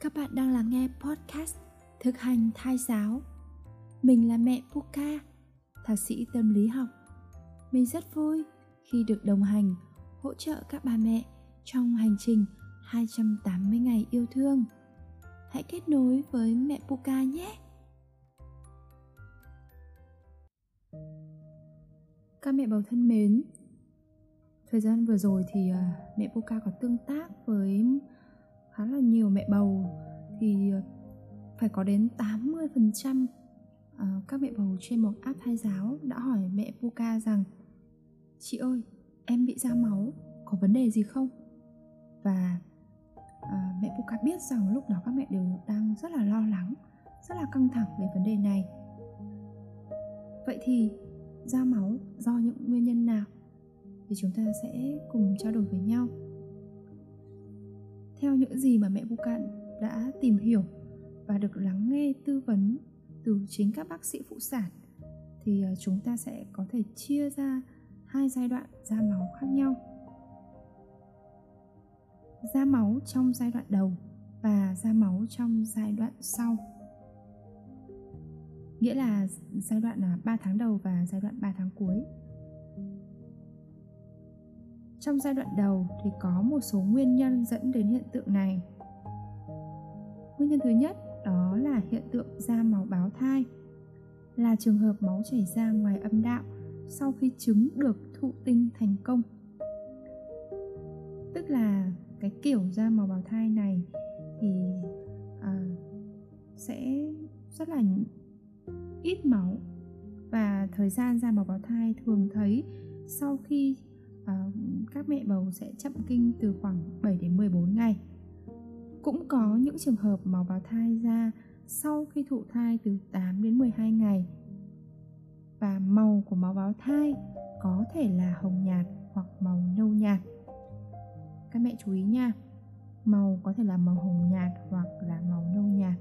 Các bạn đang lắng nghe podcast Thực hành thai giáo. Mình là mẹ Puka, thạc sĩ tâm lý học. Mình rất vui khi được đồng hành, hỗ trợ các bà mẹ trong hành trình 280 ngày yêu thương. Hãy kết nối với mẹ Puka nhé. Các mẹ bầu thân mến, thời gian vừa rồi thì ờ, mẹ Puka có tương tác với khá là nhiều mẹ bầu thì ờ, phải có đến 80% ờ, các mẹ bầu trên một app thai giáo đã hỏi mẹ Puka rằng Chị ơi, em bị ra máu, có vấn đề gì không? Và à, mẹ Puka biết rằng lúc đó các mẹ đều đang rất là lo lắng, rất là căng thẳng về vấn đề này. Vậy thì ra máu do những nguyên nhân nào? Thì chúng ta sẽ cùng trao đổi với nhau. Theo những gì mà mẹ Bukan đã tìm hiểu và được lắng nghe tư vấn từ chính các bác sĩ phụ sản, thì ờ, chúng ta sẽ có thể chia ra hai giai đoạn ra máu khác nhau. Ra máu trong giai đoạn đầu và ra máu trong giai đoạn sau. Nghĩa là giai đoạn là 3 tháng đầu và giai đoạn 3 tháng cuối trong giai đoạn đầu thì có một số nguyên nhân dẫn đến hiện tượng này. Nguyên nhân thứ nhất đó là hiện tượng da máu báo thai là trường hợp máu chảy ra ngoài âm đạo sau khi trứng được thụ tinh thành công. Tức là cái kiểu da màu bào thai này thì à, sẽ rất là ít máu và thời gian da màu bào thai thường thấy sau khi Ờ, các mẹ bầu sẽ chậm kinh từ khoảng 7 đến 14 ngày. Cũng có những trường hợp máu bào thai ra sau khi thụ thai từ 8 đến 12 ngày. Và màu của máu bào thai có thể là hồng nhạt hoặc màu nâu nhạt. Các mẹ chú ý nha, màu có thể là màu hồng nhạt hoặc là màu nâu nhạt.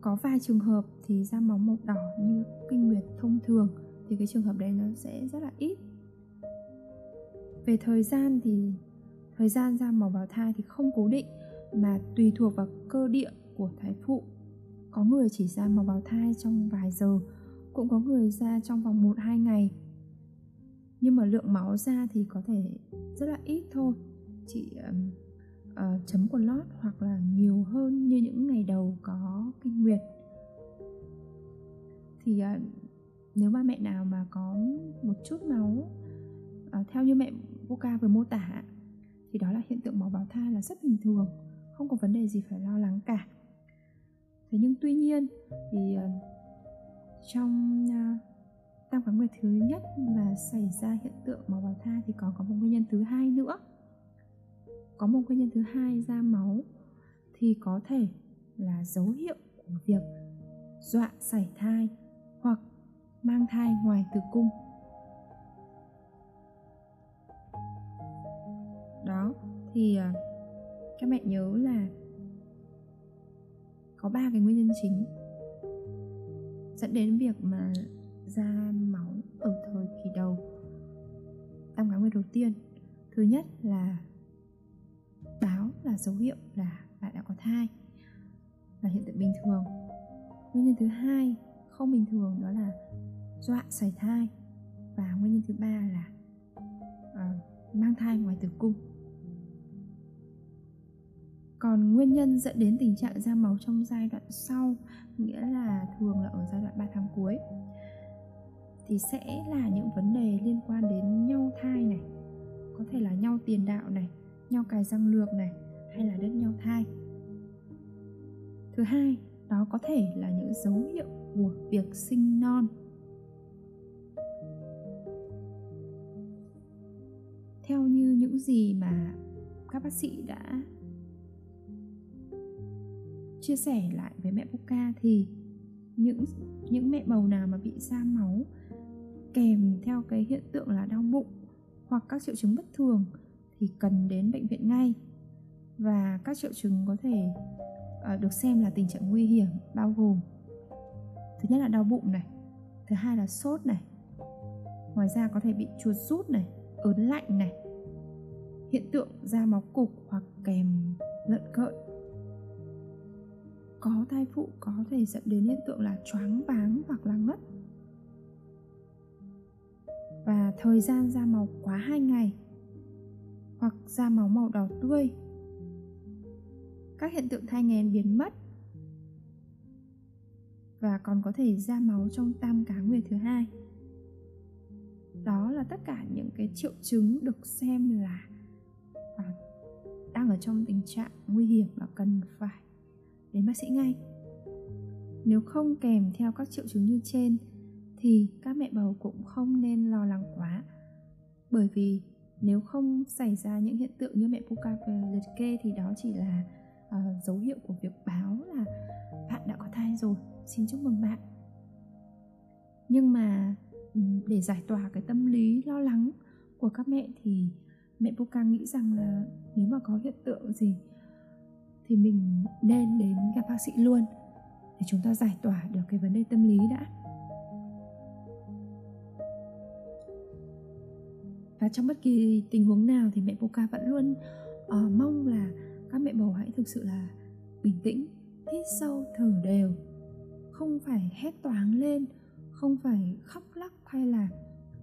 Có vài trường hợp thì da máu màu đỏ như kinh nguyệt thông thường thì cái trường hợp đấy nó sẽ rất là ít. Về thời gian thì thời gian ra màu bào thai thì không cố định mà tùy thuộc vào cơ địa của thai phụ. Có người chỉ ra màu bào thai trong vài giờ cũng có người ra trong vòng 1-2 ngày. Nhưng mà lượng máu ra thì có thể rất là ít thôi. Chỉ um, uh, chấm quần lót hoặc là nhiều hơn như những ngày đầu có kinh nguyệt. Thì uh, nếu ba mẹ nào mà có một chút máu à, theo như mẹ Voka vừa mô tả thì đó là hiện tượng máu bào thai là rất bình thường không có vấn đề gì phải lo lắng cả. Thế nhưng tuy nhiên thì uh, trong uh, tam cá nguyệt thứ nhất mà xảy ra hiện tượng máu bào thai thì còn có một nguyên nhân thứ hai nữa. Có một nguyên nhân thứ hai ra máu thì có thể là dấu hiệu của việc dọa sảy thai hoặc mang thai ngoài tử cung. Đó, thì à, các mẹ nhớ là có ba cái nguyên nhân chính dẫn đến việc mà ra máu ở thời kỳ đầu tam cá nguyên đầu tiên. Thứ nhất là báo là dấu hiệu là bạn đã có thai là hiện tượng bình thường. Nguyên nhân thứ hai không bình thường đó là dọa sảy thai. Và nguyên nhân thứ ba là uh, mang thai ngoài tử cung. Còn nguyên nhân dẫn đến tình trạng da máu trong giai đoạn sau nghĩa là thường là ở giai đoạn 3 tháng cuối thì sẽ là những vấn đề liên quan đến nhau thai này. Có thể là nhau tiền đạo này nhau cài răng lược này hay là đất nhau thai. Thứ hai đó có thể là những dấu hiệu của việc sinh non. Những gì mà các bác sĩ đã chia sẻ lại với mẹ Puka thì những những mẹ bầu nào mà bị ra máu kèm theo cái hiện tượng là đau bụng hoặc các triệu chứng bất thường thì cần đến bệnh viện ngay. Và các triệu chứng có thể uh, được xem là tình trạng nguy hiểm bao gồm thứ nhất là đau bụng này thứ hai là sốt này ngoài ra có thể bị chuột rút này ớn lạnh này hiện tượng da máu cục hoặc kèm lợn cợn có thai phụ có thể dẫn đến hiện tượng là choáng váng hoặc là ngất. Và thời gian da màu quá 2 ngày hoặc da máu màu đỏ tươi. Các hiện tượng thai nghén biến mất. Và còn có thể ra máu trong tam cá nguyệt thứ hai. Đó là tất cả những cái triệu chứng được xem là à, đang ở trong tình trạng nguy hiểm và cần phải đến bác sĩ ngay. Nếu không kèm theo các triệu chứng như trên thì các mẹ bầu cũng không nên lo lắng quá. Bởi vì nếu không xảy ra những hiện tượng như mẹ Puka vừa liệt kê thì đó chỉ là uh, dấu hiệu của việc báo là bạn đã có thai rồi xin chúc mừng bạn. Nhưng mà để giải tỏa cái tâm lý lo lắng của các mẹ thì mẹ Puka nghĩ rằng là nếu mà có hiện tượng gì thì mình nên đến gặp bác sĩ luôn để chúng ta giải tỏa được cái vấn đề tâm lý đã. Và trong bất kỳ tình huống nào thì mẹ Puka vẫn luôn uh, mong là các mẹ bầu hãy thực sự là bình tĩnh hít sâu thở đều không phải hét toáng lên không phải khóc lóc hay là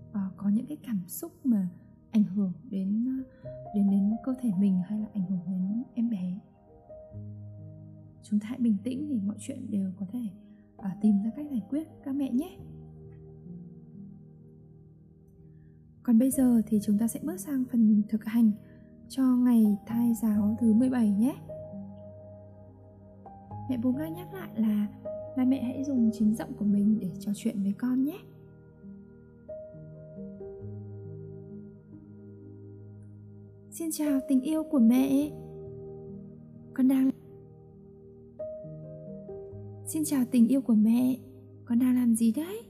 uh, có những cái cảm xúc mà ảnh hưởng đến ờ, đến đến cơ thể mình hay là ảnh hưởng đến em bé chúng ta hãy bình tĩnh thì mọi chuyện đều có thể à, tìm ra cách giải quyết các mẹ nhé Còn bây giờ thì chúng ta sẽ bước sang phần thực hành cho ngày thai giáo thứ 17 nhé. Mẹ bố đã nhắc lại là ba mẹ hãy dùng chính giọng của mình để trò chuyện với con nhé. Xin chào tình yêu của mẹ. Con đang Xin chào tình yêu của mẹ. Con đang làm gì đấy?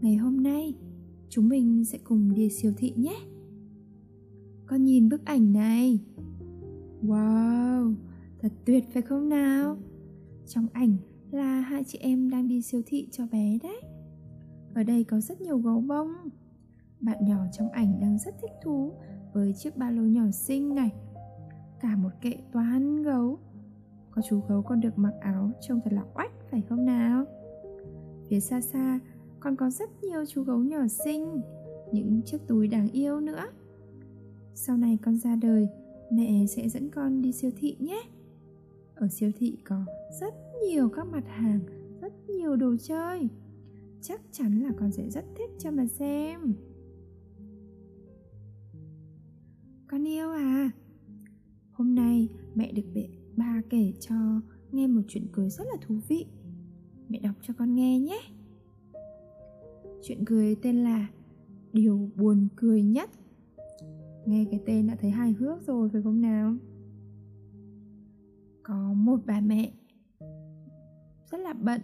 Ngày hôm nay, chúng mình sẽ cùng đi siêu thị nhé con nhìn bức ảnh này wow, thật tuyệt phải không nào trong ảnh là hai chị em đang đi siêu thị cho bé đấy ở đây có rất nhiều gấu bông bạn nhỏ trong ảnh đang rất thích thú với chiếc ba lô nhỏ xinh này, cả một kệ toán gấu. Có chú gấu còn được mặc áo trông thật là oách, phải không nào? Phía xa xa, còn có rất nhiều chú gấu nhỏ xinh, những chiếc túi đáng yêu nữa. Sau này con ra đời, mẹ sẽ dẫn con đi siêu thị nhé. Ở siêu thị có rất nhiều các mặt hàng, rất nhiều đồ chơi. Chắc chắn là con sẽ rất thích cho mà xem. Được bệ ba kể cho nghe một chuyện cười rất là thú vị. Mẹ đọc cho con nghe nhé. Chuyện cười tên là Điều buồn cười nhất. Nghe cái tên đã thấy hài hước rồi phải không nào? Có một bà mẹ Rất là bận,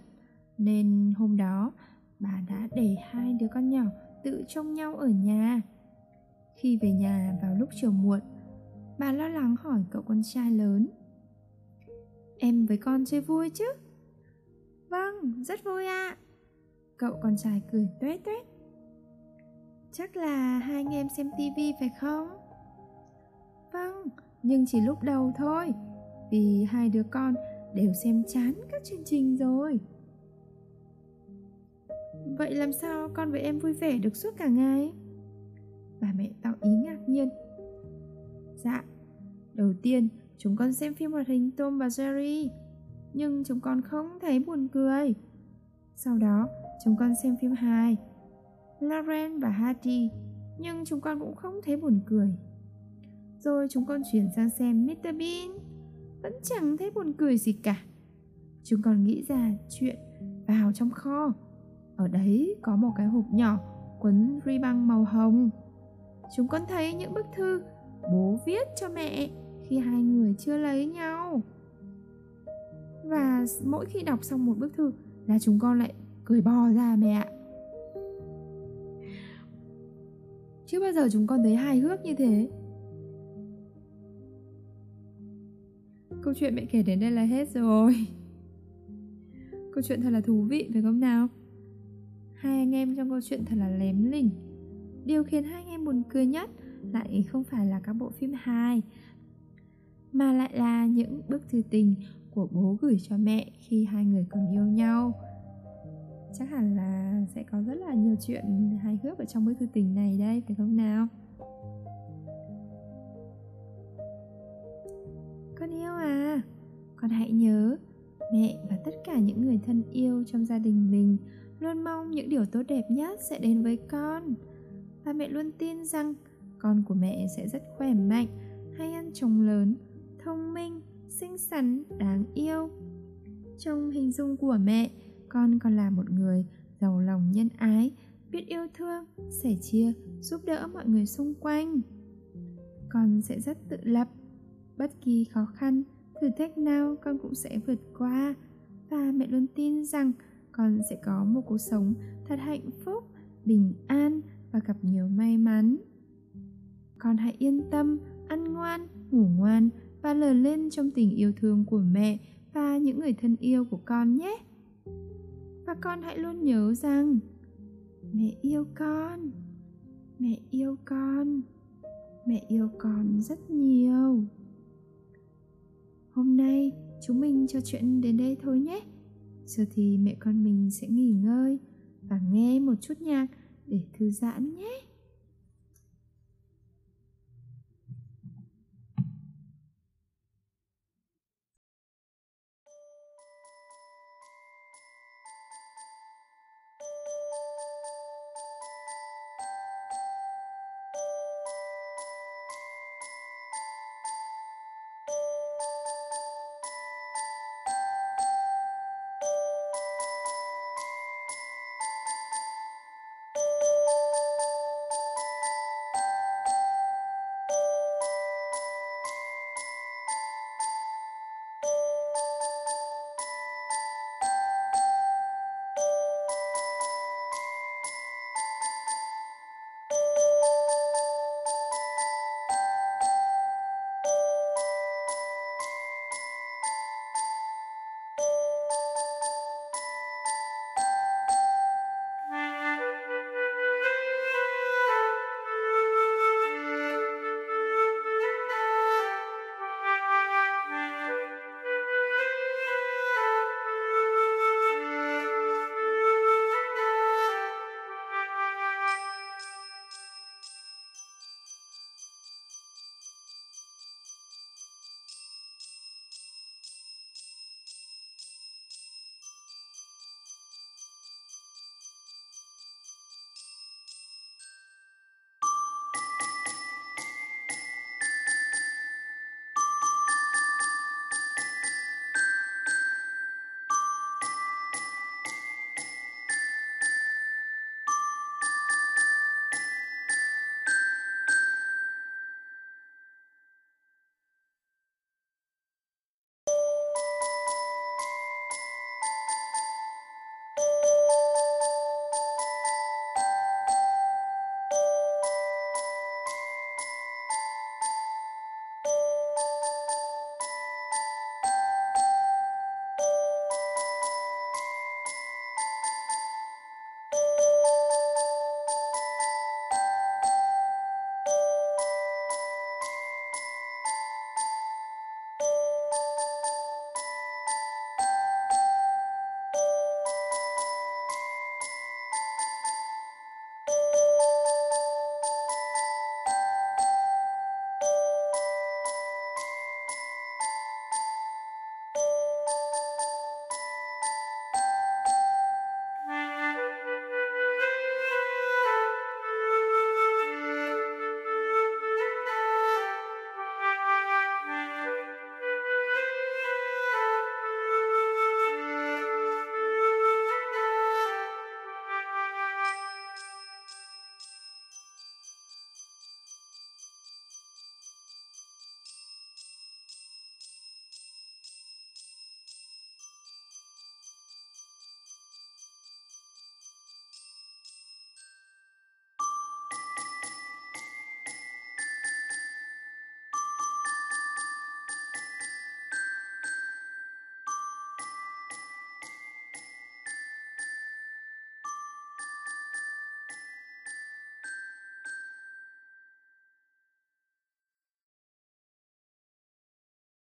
Nên hôm đó bà đã để hai đứa con nhỏ tự trông nhau ở nhà. Khi về nhà vào lúc chiều muộn Bà lo lắng hỏi cậu con trai lớn Em với con chơi vui chứ? Vâng, rất vui ạ à. Cậu con trai cười tuét tuét Chắc là hai anh em xem tivi phải không? Vâng, nhưng chỉ lúc đầu thôi Vì hai đứa con đều xem chán các chương trình rồi Vậy làm sao con với em vui vẻ được suốt cả ngày? Bà mẹ tỏ ý ngạc nhiên Dạ, đầu tiên chúng con xem phim hoạt hình Tom và Jerry. Nhưng chúng con không thấy buồn cười. Sau đó chúng con xem phim hài Lauren và Hattie. Nhưng chúng con cũng không thấy buồn cười. Rồi chúng con chuyển sang xem Mr. Bean. Vẫn chẳng thấy buồn cười gì cả. Chúng con nghĩ ra chuyện vào trong kho. Ở đấy có một cái hộp nhỏ quấn ri băng màu hồng. Chúng con thấy những bức thư bố viết cho mẹ khi hai người chưa lấy nhau. Và mỗi khi đọc xong một bức thư là chúng con lại cười bò ra mẹ ạ. Chưa bao giờ chúng con thấy hài hước như thế. Câu chuyện mẹ kể đến đây là hết rồi. Câu chuyện thật là thú vị, phải không nào? Hai anh em trong câu chuyện thật là lém lỉnh. Điều khiến hai anh em buồn cười nhất lại không phải là các bộ phim hài, mà lại là những bức thư tình của bố gửi cho mẹ khi hai người còn yêu nhau. Chắc hẳn là sẽ có rất là nhiều chuyện hài hước ở trong bức thư tình này đây phải không nào? Con yêu à con hãy nhớ, mẹ và tất cả những người thân yêu trong gia đình mình luôn mong những điều tốt đẹp nhất sẽ đến với con. Và mẹ luôn tin rằng con của mẹ sẽ rất khỏe mạnh, hay ăn chồng lớn, thông minh, xinh xắn, đáng yêu. Trong hình dung của mẹ, con còn là một người giàu lòng nhân ái, biết yêu thương, sẻ chia, giúp đỡ mọi người xung quanh. Con sẽ rất tự lập. Bất kỳ khó khăn, thử thách nào con cũng sẽ vượt qua. Và mẹ luôn tin rằng con sẽ có một cuộc sống thật hạnh phúc, bình an và gặp nhiều may mắn con hãy yên tâm, ăn ngoan, ngủ ngoan và lớn lên trong tình yêu thương của mẹ và những người thân yêu của con nhé. Và con hãy luôn nhớ rằng, mẹ yêu con, mẹ yêu con, mẹ yêu con rất nhiều. Hôm nay, chúng mình cho chuyện đến đây thôi nhé. Giờ thì mẹ con mình sẽ nghỉ ngơi và nghe một chút nhạc để thư giãn nhé.